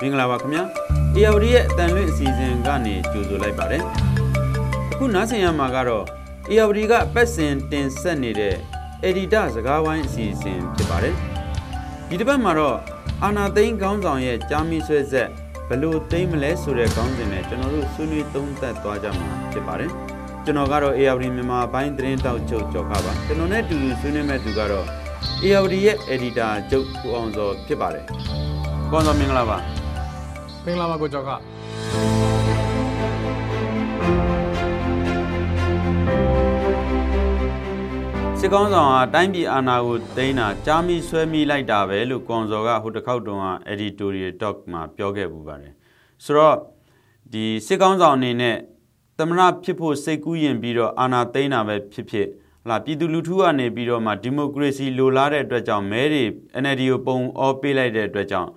မင်္ဂလာပါခင်ဗျာ ARD ရဲ့အတန်လွင့်အစီအစဉ်ကနေကြိုဆိုလိုက်ပါတယ်အခုနားဆင်ရမှာကတော့ ARD ကပတ်စဉ်တင်ဆက်နေတဲ့ Editor စကားဝိုင်းအစီအစဉ်ဖြစ်ပါတယ်ဒီတစ်ပတ်မှာတော့အာနာသိန်းခေါင်းဆောင်ရဲ့ကြားမိဆွဲဆက်ဘလို့သိမ်းမလဲဆိုတဲ့ခေါင်းစဉ်နဲ့ကျွန်တော်တို့ဆွေးနွေးသုံးသပ်သွားကြမှာဖြစ်ပါတယ်ကျွန်တော်ကတော့ ARD မြန်မာဘိုင်းသတင်းတောက်ချုပ်ကျော်ခပါကျွန်တော်နဲ့အတူတူဆွေးနွေးမဲ့သူကတော့ ARD ရဲ့ Editor ကျုပ်ကိုအောင်စောဖြစ်ပါတယ်ကိုအောင်စောမင်္ဂလာပါ မင်္ဂလာပါကိုကျော်ကစစ်ကောင်းဆောင်ကတိုင်းပြည်အာဏာကိုသိမ်းတာကြားမိဆွဲမိလိုက်တာပဲလို့ကွန်စော်ကဟိုတစ်ခေါက်တုန်းက editorial talk မှာပြောခဲ့ပူပါတယ်ဆိုတော့ဒီစစ်ကောင်းဆောင်အနေနဲ့သမရဖြစ်ဖို့စိတ်ကူးရင်ပြီးတော့အာဏာသိမ်းတာပဲဖြစ်ဖြစ်ဟလာပြည်သူလူထုကနေပြီးတော့မှဒီမိုကရေစီလိုလားတဲ့အတွက်ကြောင့်မဲတွေ NLD ကိုပုံအောပေးလိုက်တဲ့အတွက်ကြောင့်ဟ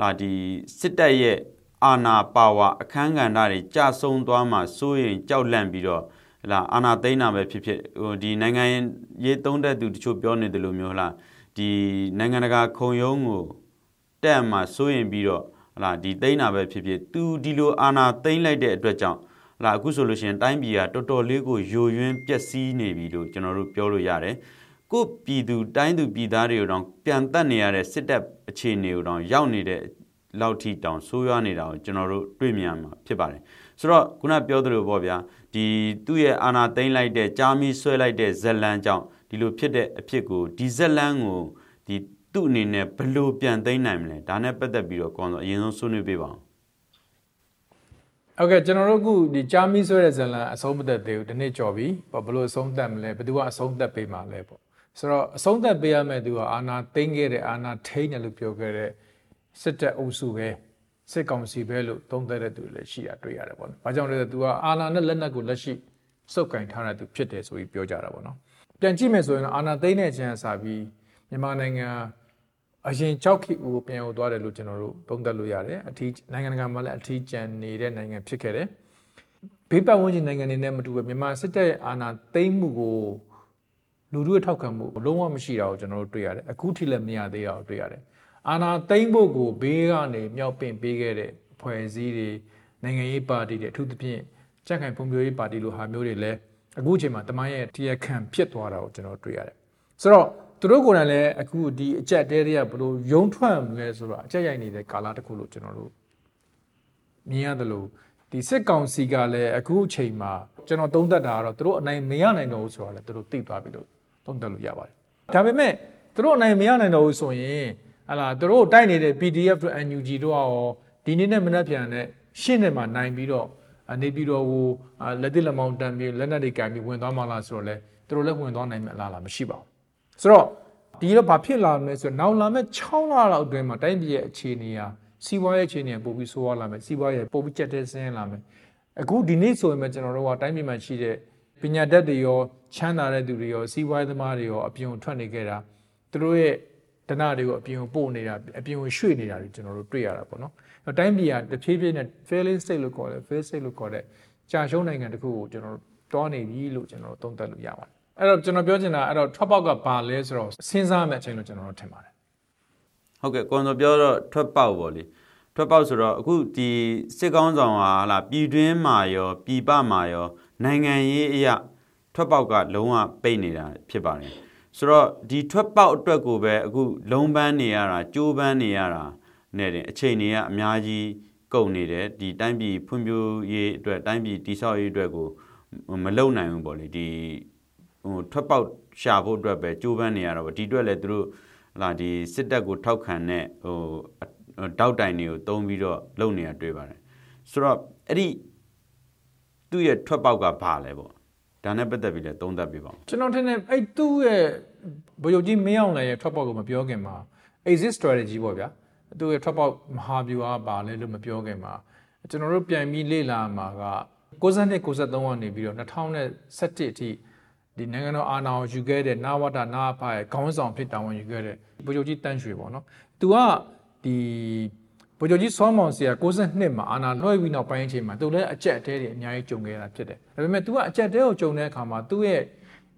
လာဒီစစ်တပ်ရဲ့အာဏာပါဝါအခန်းကဏ္ဍတွေကြာဆုံးသွားမှစိုးရင်ကြောက်လန့်ပြီးတော့ဟလာအာဏာသိမ်းတာပဲဖြစ်ဖြစ်ဟိုဒီနိုင်ငံရေးသုံးတဲ့သူတချို့ပြောနေတယ်လို့မျိုးဟလာဒီနိုင်ငံတကာခုံရုံးကိုတက်မှစိုးရင်ပြီးတော့ဟလာဒီသိမ်းတာပဲဖြစ်ဖြစ်သူဒီလိုအာဏာသိမ်းလိုက်တဲ့အတွက်ကြောင့်ဟလာအခုဆိုလို့ရှိရင်တိုင်းပြည်ကတော်တော်လေးကိုယိုယွင်းပျက်စီးနေပြီလို့ကျွန်တော်တို့ပြောလို့ရတယ် ကိုပြည်သူတိုင်းသူပြည်သားတွေကိုတော့ပြန်တက်နေရတဲ့စစ်တပ်အခြေအနေကိုတော့ရောက်နေတဲ့လောက်ထိတောင်ဆိုးရွားနေတာကိုကျွန်တော်တို့တွေ့မြင်မှာဖြစ်ပါတယ်ဆိုတော့ခုနပြောသလိုပေါ့ဗျာဒီသူ့ရဲ့အာနာသိမ့်လိုက်တဲ့ကြားမီဆွဲလိုက်တဲ့ဇက်လန်းကြောင့်ဒီလိုဖြစ်တဲ့အဖြစ်ကိုဒီဇက်လန်းကိုဒီသူ့အနေနဲ့ဘယ်လိုပြန်သိမ့်နိုင်မလဲဒါနဲ့ပတ်သက်ပြီးတော့ကောင်းတော့အရင်ဆုံးဆွေးနွေးပေးပါအောင်ဟုတ်ကဲ့ကျွန်တော်တို့အခုဒီဂျာမီဆွဲတဲ့ဇလန်အဆုံးမသက်သေးဘူးဒီနေ့ကြော်ပြီဘယ်လိုအဆုံးသက်မလဲဘယ်သူကအဆုံးသက်ပေးမှာလဲပေါ့ ဆိုတော့အဆုံးသက်ပေးရမယ့်သူကအာနာသိမ့်ခဲ့တဲ့အာနာထိန်းတယ်လို့ပြောခဲ့တဲ့စစ်တပ်အုပ်စုပဲစစ်ကောင်စီပဲလို့သုံးသပ်တဲ့သူတွေလည်းရှိတာတွေ့ရတယ်ပေါ့နော်။ဘာကြောင့်လဲဆိုတော့ तू ကအာနာနဲ့လက်နက်ကိုလက်ရှိစုပ်ကင်ထားတဲ့သူဖြစ်တယ်ဆိုပြီးပြောကြတာပေါ့နော်။ပြန်ကြည့်မယ်ဆိုရင်အာနာသိမ့်တဲ့အချိန်အစားပြီးမြန်မာနိုင်ငံအရင်ကြောက်ခိကိုပြန်ရောက်သွားတယ်လို့ကျွန်တော်တို့သုံးသပ်လို့ရတယ်။အထီးနိုင်ငံတကာမှာလည်းအထီးကျန်နေတဲ့နိုင်ငံဖြစ်ခဲ့တယ်။ဘေးပတ်ဝန်းကျင်နိုင်ငံတွေနဲ့မတူဘဲမြန်မာစစ်တပ်ရဲ့အာဏာသိမ်းမှုကို လူထုရဲ့ထောက်ခံမှုလုံးဝမရှိတာကိုကျွန်တော်တို့တွေ့ရတယ်။အခုထိလည်းမရသေးတာကိုတွေ့ရတယ်။အာဏာသိမ်းဖို့ကိုဘေးကနေမြောက်ပင့်ပေးခဲ့တဲ့ဖွဲ့စည်းတွေနိုင်ငံရေးပါတီတွေအထူးသဖြင့်ကြက်ခိုင်ဖွံ့ဖြိုးရေးပါတီလိုဟာမျိုးတွေလည်းအခုအချိန်မှာတမိုင်းရဲ့တရားခံဖြစ်သွားတာကိုကျွန်တော်တွေ့ရတယ်။ဆိုတော့သူတို့ကိုယ်တိုင်လည်းအခုဒီအကြက်တဲတွေကဘလို့ယုံထွက်မလဲဆိုတော့အကြက်ရိုက်နေတဲ့ကာလတစ်ခုလို့ကျွန်တော်တို့မြင်ရတယ်လို့ဒီစစ်ကောင်စီကလည်းအခုအချိန်မှာကျွန်တော်သုံးသပ်တာကတော့သူတို့အနိုင်မရနိုင်တော့ဘူးဆိုတော့လည်းသူတို့သိသွားပြီလို့ သုံးသပ်လို့ရပါတယ်။ဒါပေမဲ့သူတို့အနိုင်မရနိုင်တော့ဘူးဆိုရင်ဟလာသူတို့တိုက်နေတဲ့ PDF တို့ NUG တို့ရောဒီနေ့နဲ့မနေ့ပြန်နဲ့ရှင်းနေမှာနိုင်ပြီးတော့နေပြီးတော့ဟိုလက်တိလက်မောင်းတန်ပြီးလက်နက်တွေကင်ပြီးဝင်သွားမှလားဆိုတော့လေသူတို့လည်းဝင်သွားနိုင်မှာလားလားမရှိပါဘူးဆိုတော့ဒီတော့ဘာဖြစ်လာမလဲဆိုတော့နောက်လာမဲ့6လလောက်အတွင်းမှာတိုင်းပြည်ရဲ့အခြေအနေဟာစီးပွားရေးအခြေအနေပိုပြီးဆိုးရွားလာမယ်စီးပွားရေးပိုပြီးကြက်တဲဆင်းလာမယ်အခုဒီနေ့ဆိုရင်ပဲကျွန်တော်တို့ကတိုင်းပြည်မှာရှိတဲ့ပညာတတ်တွေရော ချမ်းသာတဲ့သူတွေရောစီးပွားရေးသမားတွေရောအပြင်ထွက်နေကြတာသူတို့ရဲ့ဒနာတွေကိုအပြင်ကိုပို့နေတာအပြင်ကိုရွှေ့နေတာတွေကျွန်တော်တို့တွေ့ရတာပေါ့နော်။တိုင်းပြည်ကတဖြည်းဖြည်းနဲ့ failing state လို့ခေါ်တယ် fail state လို့ခေါ်တဲ့ကြာရှုံးနိုင်ငံတစ်ခုကိုကျွန်တော်တို့တွားနေပြီလို့ကျွန်တော်တို့သုံးသပ်လို့ရပါတယ်။အဲ့တော့ကျွန်တော်ပြောချင်တာအဲ့တော့ထွက်ပေါက်ကဘာလဲဆိုတော့စဉ်းစားမယ့်အချိန်လို့ကျွန်တော်တို့ထင်ပါတယ်ဟုတ်ကဲ့ကွန်ဆိုပြောတော့ထွက်ပေါက်ပေါ့လေထွက်ပေါက်ဆိုတော့အခုဒီစစ်ကောင်းဆောင်ဟာလာပြည်တွင်းမှာရောပြည်ပမှာရောနိုင်ငံရေးအရာ ထွက်ပေါက်ကလုံးဝပိတ်နေတာဖြစ်ပါတယ်ဆိုတော့ဒီထွက်ပေါက်အတွက်ကိုပဲအခုလုံးပန်းနေရတာကြိုးပန်းနေရတာနဲ့တင်အချိန်တွေကအများကြီးကုန်နေတယ်ဒီတိုင်းပြည်ဖွံ့ဖြိုးရေးအတွက်တိုင်းပြည်တိဆောက်ရေးအတွက်ကိုမလုံနိုင်ဘူးပေါ့လေဒီဟိုထွက်ပေါက်ရှာဖို့အတွက်ပဲကြိုးပမ်းနေရတော့ဗောဒီအတွက်လည်းသူတို့လာဒီစစ်တပ်ကိုထောက်ခံတဲ့ဟိုတောက်တိုင်တွေကိုတုံးပြီးတော့လုပ်နေတာတွေ့ပါတယ်ဆိုတော့အဲ့ဒီသူ့ရဲ့ထွက်ပေါက်ကဘာလဲပေါ့ ဒါနဲ့ပတ်သက်ပြီးလည်းသုံးသပ်ပြပါဦးကျွန်တော်ထင်တယ်အဲ့သူ့ရဲ့ဗိုလ်ချုပ်ကြီးမင်းအောင်လှိုင်ရဲ့ထွက်ပေါက်ကိုမပြောခင်မှာ exit strategy ပေါ့ဗျာသူ့ရဲ့ထွက်ပေါက်မဟာဗျူဟာပါလဲလို့မပြောခင်မှာကျွန်တော်တို့ပြန်ပြီးလေ့လာမှာက62 63ကနေပြီးတော့2017အထိဒီနိုင်ငံတော်အာဏာကိုယူခဲ့တဲ့နာဝတ္တနာဖာရဲ့ခေါင်းဆောင်ဖြစ်တာဝန်ယူခဲ့တဲ့ဗိုလ်ချုပ်ကြီးတန်းရွှေပေါ့နော်။ तू ကဒီ ဗိုလ်ချုပ်ကြီးစောမောင်စီက62မှာအာဏာလွှဲပြီးနောက်ပိုင်းအချိန်မှာသူလည်းအကြက်အတဲတွေအများကြီးကြုံခဲ့တာဖြစ်တယ်။ဒါပေမဲ့ तू ကအကြက်အတဲကိုကြုံတဲ့အခါမှာသူ့ရဲ့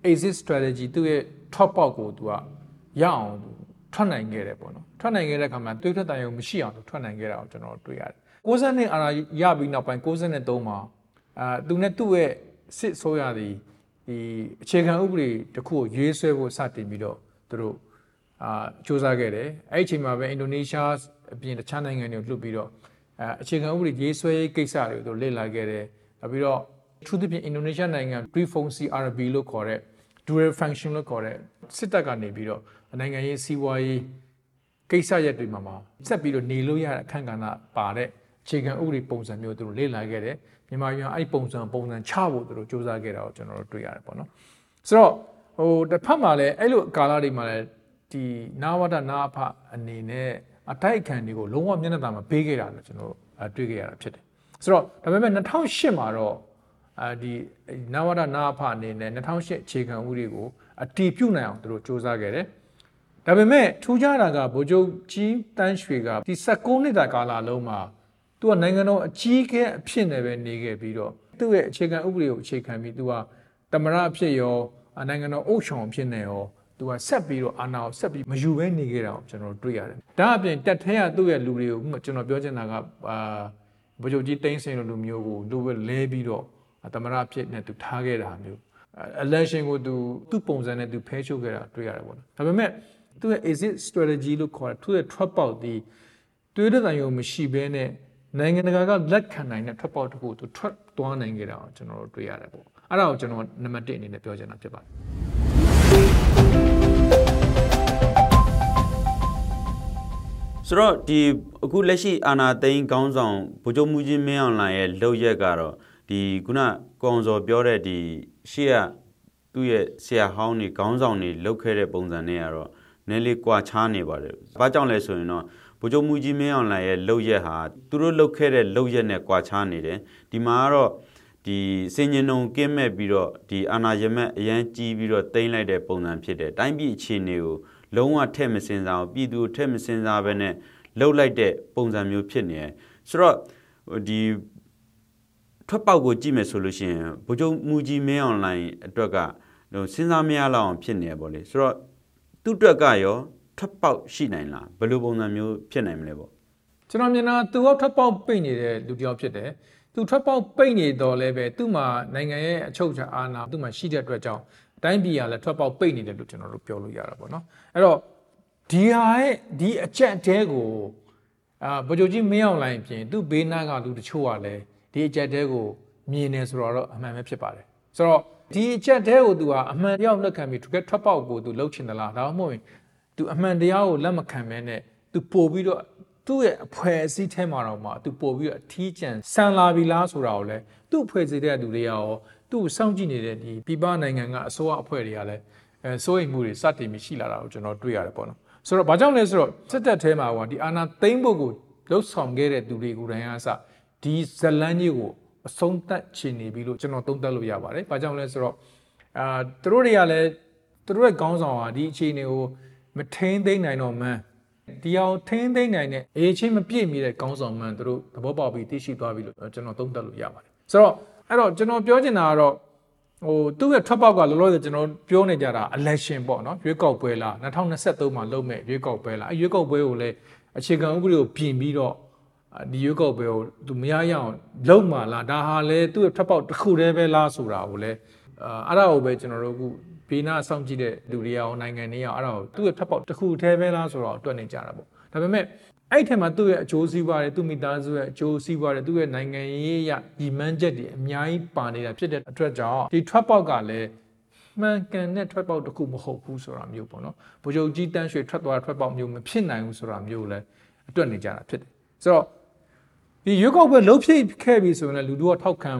exit strategy သူ့ရဲ့ top out ကို तू ကရအောင် ထွက်နိုင်ခဲ့တယ်ပေါ့နော်ထွက်နိုင်ခဲ့တဲ့အခါမှာသွေးထွက်တန်ရုံမရှိအောင်ထွက်နိုင်ခဲ့တာကိုကျွန်တော်တွေ့ရတယ်60နှစ်အာဏာရပြီးနောက်ပိုင်း63မှာအာသူနဲ့သူ့ရဲ့စစ်ဆိုးရသည်ဒီအခြေခံဥပဒေတစ်ခုကိုရေးဆွဲဖို့စတင်ပြီးတော့သူတို့အာစ조사ခဲ့တယ်အဲ့ဒီအချိန်မှာပဲအင်ဒိုနီးရှား အပြင်တခြားနိုင်ငံတွေကိုလှုပ်ပြီးတော့အဲအခြေခံဥပဒေရေးဆွဲရေးကိစ္စတွေကိုသူလေ့လာခဲ့တယ်နောက်ပြီးတော့ true သဖြင့်အင်ဒိုနီးရှားနိုင်ငံ Prefonsi RB လို့ခေါ်တဲ့ dual function လို့ခေါ်တဲ့စစ်တပ်ကနေပြီးတော့နိုင်ငံရေးစီးပွားရေးကိစ္စရပ်တွေမှာမှာဆက်ပြီးတော့နေလို့ရတဲ့အခန့်ကဏ္ဍပါတဲ့အခြေခံဥပဒေပုံစံမျိုးသူတို့လေ့လာခဲ့တယ်မြန်မာပြည်အဲ့ပုံစံပုံစံချဖို့သူတို့စူးစမ်းခဲ့တာကိုကျွန်တော်တို့တွေ့ရတယ်ပေါ့နော်ဆိုတော့ဟိုတစ်ဖက်မှာလည်းအဲ့လိုကာလတွေမှာလည်းဒီနာဝဒနာအဖအနေနဲ့ အတိုက်ခံတွေကိုလုံးဝမျက်နှာသာမပေးခဲ့တာလို့ကျွန်တော်တွေ့ခဲ့ရတာဖြစ်တယ်ဆိုတော့ဒါပေမဲ့2008မှာတော့အဲဒီနဝဒနာဖအနေနဲ့2008အခြေခံဥပဒေကိုအတီးပြုတ်နိုင်အောင်သူတို့စ조사ခဲ့တယ်။ဒါပေမဲ့ထူးခြားတာကဗိုလ်ချုပ်ကြီးတန်းရွှေကဒီ16နှစ်တာကာလလုံးမှာသူကနိုင်ငံတော်အကြီးအကဲအဖြစ်နဲ့ပဲနေခဲ့ပြီးတော့သူ့ရဲ့အခြေခံဥပဒေကိုအခြေခံပြီးသူကတမရအဖြစ်ရောနိုင်ငံတော်အုပ်ချုပ်အဖြစ်နဲ့ရော သူကဆက်ပြီးတော့အာဏာကိုဆက်ပြီးမယူဘဲနေခဲ့တာကိုကျွန်တော်တွေ့ရတယ်။ဒါအပြင်တက်ထဲကသူ့ရဲ့လူတွေကိုကျွန်တော်ပြောချင်တာကအာဗိုလ်ချုပ်ကြီးတိန်းစင်လိုလူမျိုးကိုလူပဲလဲပြီးတော့သမရဖြစ်နဲ့သူထားခဲ့တာမျိုး election ကိုသူသူ့ပုံစံနဲ့သူဖဲချုပ်ခဲ့တာတွေ့ရတယ်ပေါ့နော်ဒါပေမဲ့သူ့ရဲ့ exit strategy လို့ခေါ်တဲ့သူ့ရဲ့ trap out ဒီတွေးတဲ့တိုင်ရုံမရှိဘဲနဲ့နိုင်ငံတကာကလက်ခံနိုင်တဲ့ trap out တခုသူ trap သွားနိုင်ခဲ့တာကိုကျွန်တော်တို့တွေ့ရတယ်ပေါ့အဲ့ဒါကိုကျွန်တော်နံပါတ်1အနေနဲ့ပြောချင်တာဖြစ်ပါတယ် ဆိုတော့ဒီအခုလက်ရှိအာနာသိန်းကောင်းဆောင်ဗိုလ်ချုပ်မှုကြီးမင်းအောင်လှိုင်ရဲ့လုပ်ရက်ကတော့ဒီခုနကောင်စော်ပြောတဲ့ဒီရှေ့ကသူ့ရဲ့ဆရာဟောင်းတွေခေါင်းဆောင်တွေလုပ်ခဲ့တဲ့ပုံစံတွေကတော့နည်းလေးကွာခြားနေပါတယ်။ဘာကြောင့်လဲဆိုရင်တော့ဗိုလ်ချုပ်မူကြီးမင်းအောင်လှိုင်ရဲ့လုပ်ရက်ဟာသူတို့လုပ်ခဲ့တဲ့လုပ်ရက်နဲ့ကွာခြားနေတယ်။ဒီမှာကတော့ဒီစင်ញင်ုံကင်းမဲ့ပြီးတော့ဒီအာနာယမက်အရန်ကြီးပြီးတော့တိမ့်လိုက်တဲ့ပုံစံဖြစ်တယ်။တိုင်းပြည်အခြေအနေကို လုံးဝထက်မစင်စားအောင်ပြည်သူထက်မစင်စားဘဲနဲ့လှုပ်လိုက်တဲ့ပုံစံမျိုးဖြစ်နေတယ်။ဆိုတော့ဒီထွက်ပေါက်ကိုကြည့်မယ်ဆိုလို့ရှိရင်ဗိုလ်ချုပ်မူကြီးမင်းအွန်လိုင်းအတွက်ကဟိုစဉ်းစားမရလောက်အောင်ဖြစ်နေရပေါ့လေဆိုတော့သူ့အတွက်ကရောထွက်ပေါက်ရှိနိုင်လားဘယ်လိုပုံစံမျိုးဖြစ်နိုင်မလဲပေါ့ကျွန်တော်မြင်တာသူကထွက်ပေါက်ပိတ်နေတဲ့လူတစ်ယောက်ဖြစ်တယ်သူထွက်ပေါက်ပိတ်နေတော့လည်းပဲသူ့မှာနိုင်ငံရဲ့အချုပ်အခြာအာဏာသူ့မှာရှိတဲ့အတွက်ကြောင့် တိုင်းပြည်ကလည်းထွက်ပေါက်ပိတ်နေတယ်လို့ကျွန်တော်တို့ပြောလို့ရတာပေါ့နော်အဲ့တော့ဒီဟာရဲ့ဒီအချက်တဲကိုအာဗိုလ်ချုပ်ကြီးမင်းအောင်လိုင်းပြင်သူ့ဘေးနားကလူတချို့ကလည်းဒီအချက်တဲကိုမြင်နေဆိုတော့အမှန်ပဲဖြစ်ပါတယ်ဆိုတော့ဒီအချက်တဲကို तू ကအမှန်တရားလက်ခံပြီးထွက်ထွက်ပေါက်ကို तू လှုပ်ချင်သလားဒါမှမဟုတ်ရင် तू အမှန်တရားကိုလက်မခံမဲနဲ့ तू ပို့ပြီးတော့သူ့ရဲ့အဖွဲအစည်းထဲမှာတော့မှ तू ပို့ပြီးတော့အထီးကျန်ဆန်လာပြီလားဆိုတာကိုလည်းသူ့ဖွဲ့စည်းတဲ့သူတွေကရော သူ့ကိုစောင့်ကြည့်နေတဲ့ဒီပြည်ပနိုင်ငံကအစိုးရအဖွဲ့တွေကလည်းအဲစိုးရိမ်မှုတွေစတင်ပြီးရှိလာတာကိုကျွန်တော်တွေ့ရတယ်ပေါ့နော်ဆိုတော့ဘာကြောင့်လဲဆိုတော့စစ်တပ်ထဲမှာကဒီအာဏာသိမ်းဖို့ကိုလှုပ်ဆောင်ခဲ့တဲ့သူတွေကိုယ်တိုင်အားစဒီဇလန်းကြီးကိုအဆုံးသတ်ချင်နေပြီလို့ကျွန်တော်သုံးသပ်လို့ရပါတယ်။ဘာကြောင့်လဲဆိုတော့အာသူတို့တွေကလည်းသူတို့ရဲ့ခေါင်းဆောင်ဟာဒီအခြေအနေကိုမထိန်းသိမ်းနိုင်တော့မှန်းဒီအောင်ထိန်းသိမ်းနိုင်တဲ့အေးချင်းမပြည့်မီတဲ့ခေါင်းဆောင်မှန်းသူတို့သဘောပေါက်ပြီးသိရှိသွားပြီလို့ကျွန်တော်သုံးသပ်လို့ရပါတယ်။ ဆိုတော့အဲ့တော့ကျွန်တော်ပြောချင်တာကတော့ဟိုသူ့ရဲ့ထွက်ပေါက်ကလောလောဆယ်ကျွန်တော်ပြောနေကြတာ election ပေါ့နော်ရွေးကောက်ပွဲလား2023မှာလုပ်မဲ့ရွေးကောက်ပွဲလားအဲရွေးကောက်ပွဲကိုလည်းအခြေခံဥပဒေကိုပြင်ပြီးတော့ဒီရွက်ကောက်ပဲကိုသူမရရအောင်လုံးမလားဒါဟာလေသူ့ရဲ့ထွက်ပေါက်တစ်ခုတည်းပဲလားဆိုတာကိုလည်းအဲ့ဒါကိုပဲကျွန်တော်တို့အခုဘေးနားဆောင်ကြည့်တဲ့လူတွေရောနိုင်ငံတွေရောအဲ့ဒါကိုသူ့ရဲ့ထွက်ပေါက်တစ်ခုတည်းပဲလားဆိုတော့တွက်နေကြတာပေါ့ဒါပေမဲ့ အဲ့ထက်မှာသူ့ရဲ့အကျိုးစီးပွားတွေသူ့မိသားစုရဲ့အကျိုးစီးပွားတွေသူ့ရဲ့နိုင်ငံရေးရညီမှန်းချက်တွေအများကြီးပါနေတာဖြစ်တဲ့အတွက်ကြောင့်ဒီထွက်ပေါက်ကလည်းမှန်ကန်တဲ့ထွက်ပေါက်တစ်ခုမဟုတ်ဘူးဆိုတာမျိုးပေါ့နော်ဗိုလ်ချုပ်ကြီးတန်းရွှေထွက်သွားထွက်ပေါက်မျိုးမဖြစ်နိုင်ဘူးဆိုတာမျိုးလည်းအတွက်နေကြတာဖြစ်တယ်ဆိုတော့ဒီရွေးကောက်ပွဲလှုပ်ဖြစ်ခဲ့ပြီဆိုရင်လည်းလူတို့ကထောက်ခံ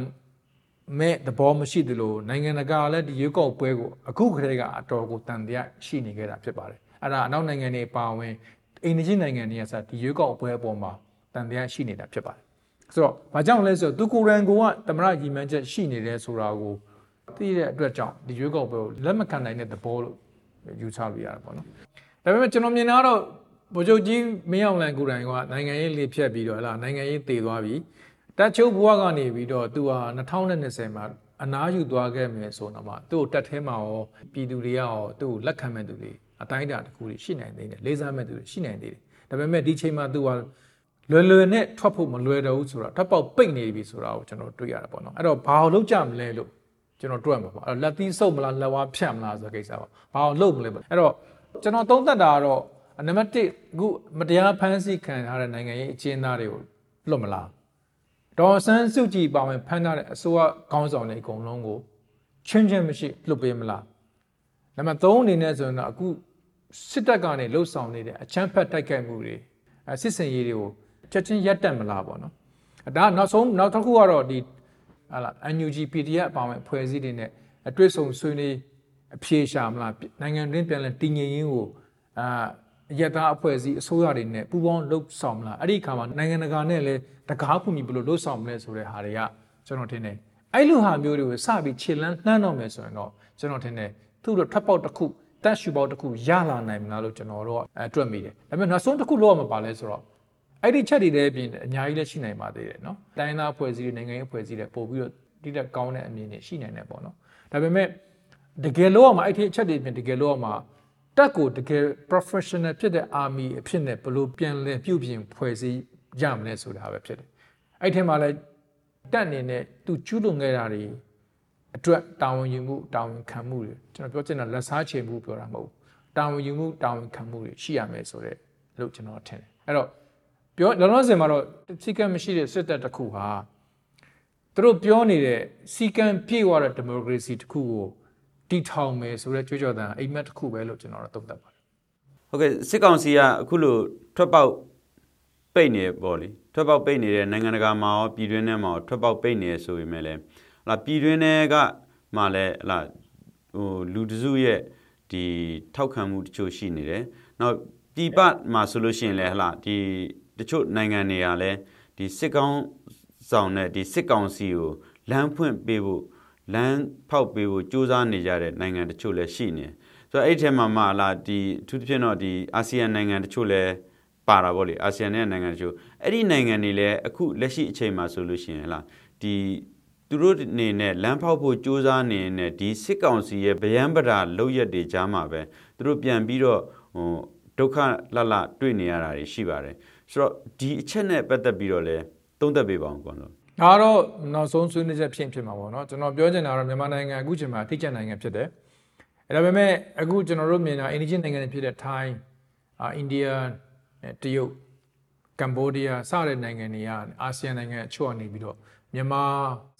မဲ့သဘောမရှိသလိုနိုင်ငံတကာလည်းဒီရွေးကောက်ပွဲကိုအခုခရေကအတော်ကိုတန်တရားရှိနေခဲ့တာဖြစ်ပါတယ်အဲ့ဒါအနောက်နိုင်ငံတွေပါဝင် အိန္ဒိယနိုင်ငံတွေကစဒီရွေးကောက်ပွဲအပေါ်မှာတန်တရားရှိနေတာဖြစ်ပါတယ်ဆိုတော့ဘာကြောင့်လဲဆိုတော့သူကိုယ်တိုင်ကတမရရီမန်းချက်ရှိနေတယ်ဆိုတာကိုသိတဲ့အတွက်ကြောင့်ဒီရွေးကောက်ပွဲကိုလက်မခံနိုင်တဲ့သဘောလို့ယူဆလို့ရတာပေါ့နော်ဒါပေမဲ့ကျွန်တော်မြင်တာကတော့ဗိုလ်ချုပ်ကြီးမင်းအောင်လှိုင်ကိုယ်တိုင်ကနိုင်ငံရေးလေဖြတ်ပြီးတော့ဟလာနိုင်ငံရေးတည်သွားပြီတက်ချုပ်ဘွားကနေပြီးတော့သူဟာ2020မှာ အနားယူသွားခဲ့မယ်ဆိုတော့မှသူ့တက်ထဲမှာရောပြည်သူတွေကရောသူ့လက်ခံမဲ့သူတွေအတိုင်းအတာတစ်ခုရှိနိုင်သေးတယ်လေးစားမဲ့သူတွေရှိနိုင်သေးတယ်ဒါပေမဲ့ဒီချိန်မှာသူကလွယ်လွယ်နဲ့ထွက်ဖို့မလွယ်တော့ဘူးဆိုတော့ထပ်ပေါက်ပိတ်နေပြီဆိုတာကိုကျွန်တော်တွေ့ရတာပေါ့နော်အဲ့တော့ဘာလို့လုပ်ကြမလဲလို့ကျွန်တော်တွေ့မှာပေါ့အဲ့တော့လက်သီးစုပ်မလားလက်ဝါးဖြတ်မလားဆိုတဲ့ကိစ္စပါဘာလို့လုပ်မလဲပေါ့အဲ့တော့ကျွန်တော်သုံးသပ်တာကတော့နံပါတ်1အခုမတရားဖမ်းဆီးခံထားတဲ့နိုင်ငံရေးအကျဉ်းသားတွေကိုလွတ်မလား ဒေါ်ဆန်းစုကြည်ပါဝင်ဖမ်းထားတဲ့အစိုးရခေါင်းဆောင်တွေအကုန်လုံးကိုချင်းချင်းမရှိလွတ်ပေးမလားနံပါတ်3အနေနဲ့ဆိုရင်တော့အခုစစ်တပ်ကနေလှုပ်ဆောင်နေတဲ့အချမ်းဖက်တိုက်ခိုက်မှုတွေစစ်စင်ရေးတွေကိုချက်ချင်းရပ်တန့်မလားပေါ့နော်ဒါနောက်ဆုံးနောက်တစ်ခုကတော့ဒီဟာလာ NUG PDF အပါဝင်ဖွဲ့စည်းတွေနဲ့အတွေ့အဆုံဆွေးနွေးအဖြေရှာမလားနိုင်ငံတွင်းပြန်လည်တည်ငြိမ်ရေးကိုအာ ရတာအဖွဲ့အစည်းအစိုးရတွေနဲ့ပူးပေါင်းလှုပ်ဆောင်မလားအဲ့ဒီအခါမှာနိုင်ငံတကာနဲ့လည်းတကားခုမြဘလို့လှုပ်ဆောင်မလဲဆိုတဲ့ဟာတွေကကျွန်တော်ထင်တယ်အဲ့လိုဟာမျိုးတွေကိုစပြီးခြေလန်းနှမ်းတော့မယ်ဆိုရင်တော့ကျွန်တော်ထင်တယ်သူ့တို့ထပ်ပေါက်တစ်ခုတက်ရှူပေါက်တစ်ခုရလာနိုင်မလားလို့ကျွန်တော်တို့အဲတွက်မိတယ်ဒါပေမဲ့နောက်ဆုံးတစ်ခုလောက်ရမှာပါလဲဆိုတော့အဲ့ဒီချက်တွေလည်းပြင်အများကြီးလည်းရှိနိုင်ပါသေးတယ်နော်တိုင်းသားအဖွဲ့အစည်းတွေနိုင်ငံရေးအဖွဲ့အစည်းတွေပို့ပြီးတော့တိတက်ကောင်းတဲ့အမြင်တွေရှိနိုင်တယ်ပေါ့နော်ဒါပေမဲ့တကယ်လို့ရမှာအဲ့ဒီအချက်တွေပြင်တကယ်လို့ရမှာ တက်ကိုတကယ် professional ဖြစ်တဲ့ army အဖြစ်နဲ့ဘလို့ပြန်လဲပြုပြင်ဖွဲ့စည်းရမလဲဆိုတာပဲဖြစ်တယ်အဲ့ထဲမှာလည်းတက်အနေနဲ့သူကျူးလွန်ခဲ့တာတွေအတွက်တာဝန်ယူမှုတာဝန်ခံမှုတွေကျွန်တော်ပြောချင်တာလက်စားချေမှုပြောတာမဟုတ်ဘူးတာဝန်ယူမှုတာဝန်ခံမှုတွေရှိရမယ်ဆိုတဲ့လို့ကျွန်တော်ထင်တယ်အဲ့တော့ပြောလောလောဆယ်မှာတော့စီကံမရှိတဲ့စစ်တပ်တစ်ခုဟာသူတို့ပြောနေတဲ့စီကံပြေဝတဲ့ဒီမိုကရေစီတစ်ခုကို တီထောင်မယ်ဆိုတဲ့ကြွေးကြော်သံအိမ်မက်တစ်ခုပဲလို့ကျွန်တော်တို့သုံးသပ်ပါတယ်ဟုတ်ကဲ့စစ်ကောင်စီကအခုလိုထွက်ပေါက်ပိတ်နေပေါ့လေထွက်ပေါက်ပိတ်နေတဲ့နိုင်ငံတကာမှာရောပြည်တွင်းထဲမှာရောထွက်ပေါက်ပိတ်နေဆိုပေမဲ့လည်းဟလာပြည်တွင်းထဲကမှလည်းဟလာဟိုလူတစုရဲ့ဒီထောက်ခံမှုတချို့ရှိနေတယ်နောက်ပြည်ပမှာဆိုလို့ရှိရင်လည်းဟလာဒီတချို့နိုင်ငံတွေကလည်းဒီစစ်ကောင်ဆောင်တဲ့ဒီစစ်ကောင်စီကိုလမ်းဖွင့်ပေးဖို့ လမ်းဖောက်ပေးဖို့စူးစမ်းနေကြတဲ့နိုင်ငံတချို့လည်းရှိနေဆိုတော့အဲ့ဒီထဲမှာမှလာဒီအထူးသဖြင့်တော့ဒီအာဆီယံနိုင်ငံတချို့လည်းပါတာဗောလေအာဆီယံနဲ့နိုင်ငံတချို့အဲ့ဒီနိုင်ငံတွေလည်းအခုလက်ရှိအချိန်မှာဆိုလို့ရှိရင်လားဒီသူတို့အနေနဲ့လမ်းဖောက်ဖို့စူးစမ်းနေတဲ့ဒီစစ်ကောင်စီရဲ့ဗျံပဓာလောက်ရက်တွေကြားမှာပဲသူတို့ပြန်ပြီးတော့ဟိုဒုက္ခလလတွေ့နေရတာတွေရှိပါတယ်ဆိုတော့ဒီအချက်နဲ့ပတ်သက်ပြီးတော့လည်းသုံးသပ်ပေးပါအောင်ကွန်တော့ ဒါတော့နောက်ဆုံးဆွေးနွေးချက်ဖြစ်ဖြစ်မှာပေါ့နော်ကျွန်တော်ပြောချင်တာကတော့မြန်မာနိုင်ငံအခုချိန်မှာထိကျနိုင်ငံဖြစ်တယ်အဲဒါပေမဲ့အခုကျွန်တော်တို့မြင်တာအိန္ဒိယနိုင်ငံတွေဖြစ်တဲ့ထိုင်းအာအိန္ဒိယတရုတ်ကမ္ဘောဒီးယားစတဲ့နိုင်ငံတွေကအာဆီယံနိုင်ငံအချို့အနေပြီးတော့မြန်မာ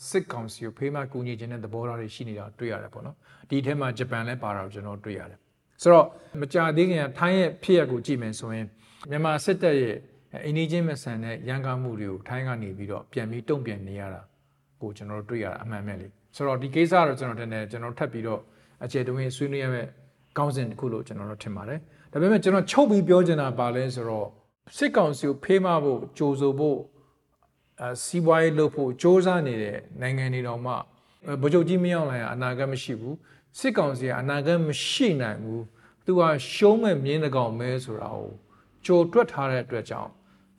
စစ်ကောင်စီကိုဖေးမကူညီခြင်းတဲ့သဘောထားတွေရှိနေတာတွေ့ရတယ်ပေါ့နော်ဒီအထက်မှာဂျပန်လည်းပါတာကိုကျွန်တော်တွေ့ရတယ်ဆိုတော့မကြသေးခင်ကထိုင်းရဲ့ဖြစ်ရပ်ကိုကြည့်မယ်ဆိုရင်မြန်မာစစ်တပ်ရဲ့ အိန္ဒိချင်းမဆန်တဲ့ရန်ကားမှုတွေကိုထိုင်းကနေပြီးတော့ပြန်ပြီးတုံ့ပြန်နေရတာကိုကျွန်တော်တို့တွေ့ရတာအမှန်ပဲလေဆိုတော့ဒီကိစ္စတော့ကျွန်တော်တင်တယ်ကျွန်တော်ထပ်ပြီးတော့အခြေတွင်းဆွေးနွေးရမယ့်ကောင်းစဉ်တစ်ခုလို့ကျွန်တော်တို့ထင်ပါတယ်ဒါပေမဲ့ကျွန်တော်ချုပ်ပြီးပြောချင်တာပါလဲဆိုတော့စစ်ကောင်စီကိုဖေးမဖို့ကြိုးဆိုဖို့အစီးပွားရေးလုပ်ဖို့စ조사နေတဲ့နိုင်ငံတွေတော်မှဗိုလ်ချုပ်ကြီးမင်းအောင်လှိုင်ကအနာဂတ်မရှိဘူးစစ်ကောင်စီကအနာဂတ်မရှိနိုင်ဘူးသူကရှုံးမဲ့မြင်းတကောင်မဲဆိုတာကိုကြိုတွက်ထားတဲ့အတွက်ကြောင့်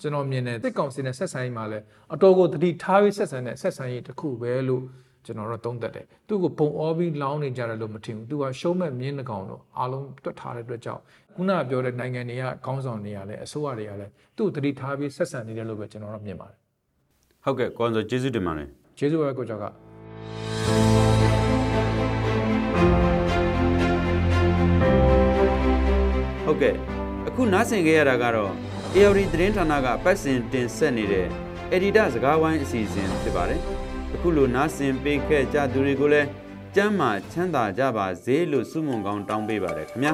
ကျွန်တော်မြင်တယ်စစ်ကောင်စီနဲ့ဆက်ဆံရေးမှာလည်းအတော်ကိုတတိထားပြီးဆက်ဆံတဲ့ဆက်ဆံရေးတစ်ခုပဲလို့ကျွန်တော်တို့သုံးသပ်တယ်သူ့ကိုပုံအောပြီးလောင်းနေကြတယ်လို့မထင်ဘူးသူကရှုံးမဲ့မြင်းတကောင်တော့အားလုံးတွက်ထားတဲ့အတွက်ကြောင့်ခုနကပြောတဲ့နိုင်ငံတွေကခေါင်းဆောင်တွေကလည်းအစိုးရတွေကလည်းသူ့တတိထားပြီးဆက်ဆံနေတယ်လို့ပဲကျွန်တော်တို့မြင်ပါတယ်ဟုတ်ကဲ့ကွန်ဆိုကျေးဇူးတင်ပါတယ်ကျေးဇူးပဲကိုကျော်ကဟုတ်ကဲ့အခုနားဆင်ခဲ့ရတာကတော့ ARD သတင်းဌာနကပတ်စဉ်တင်ဆက်နေတဲ့ Editor စကားဝိုင်းအစီအစဉ်ဖြစ်ပါတယ်အခုလိုနားဆင်ပေးခဲ့ကြသူတွေကိုလည်းကျမ်းမာချမ်းသာကြပါစေလို့ဆုမွန်ကောင်းတောင်းပေးပါတယ်ခင်ဗျာ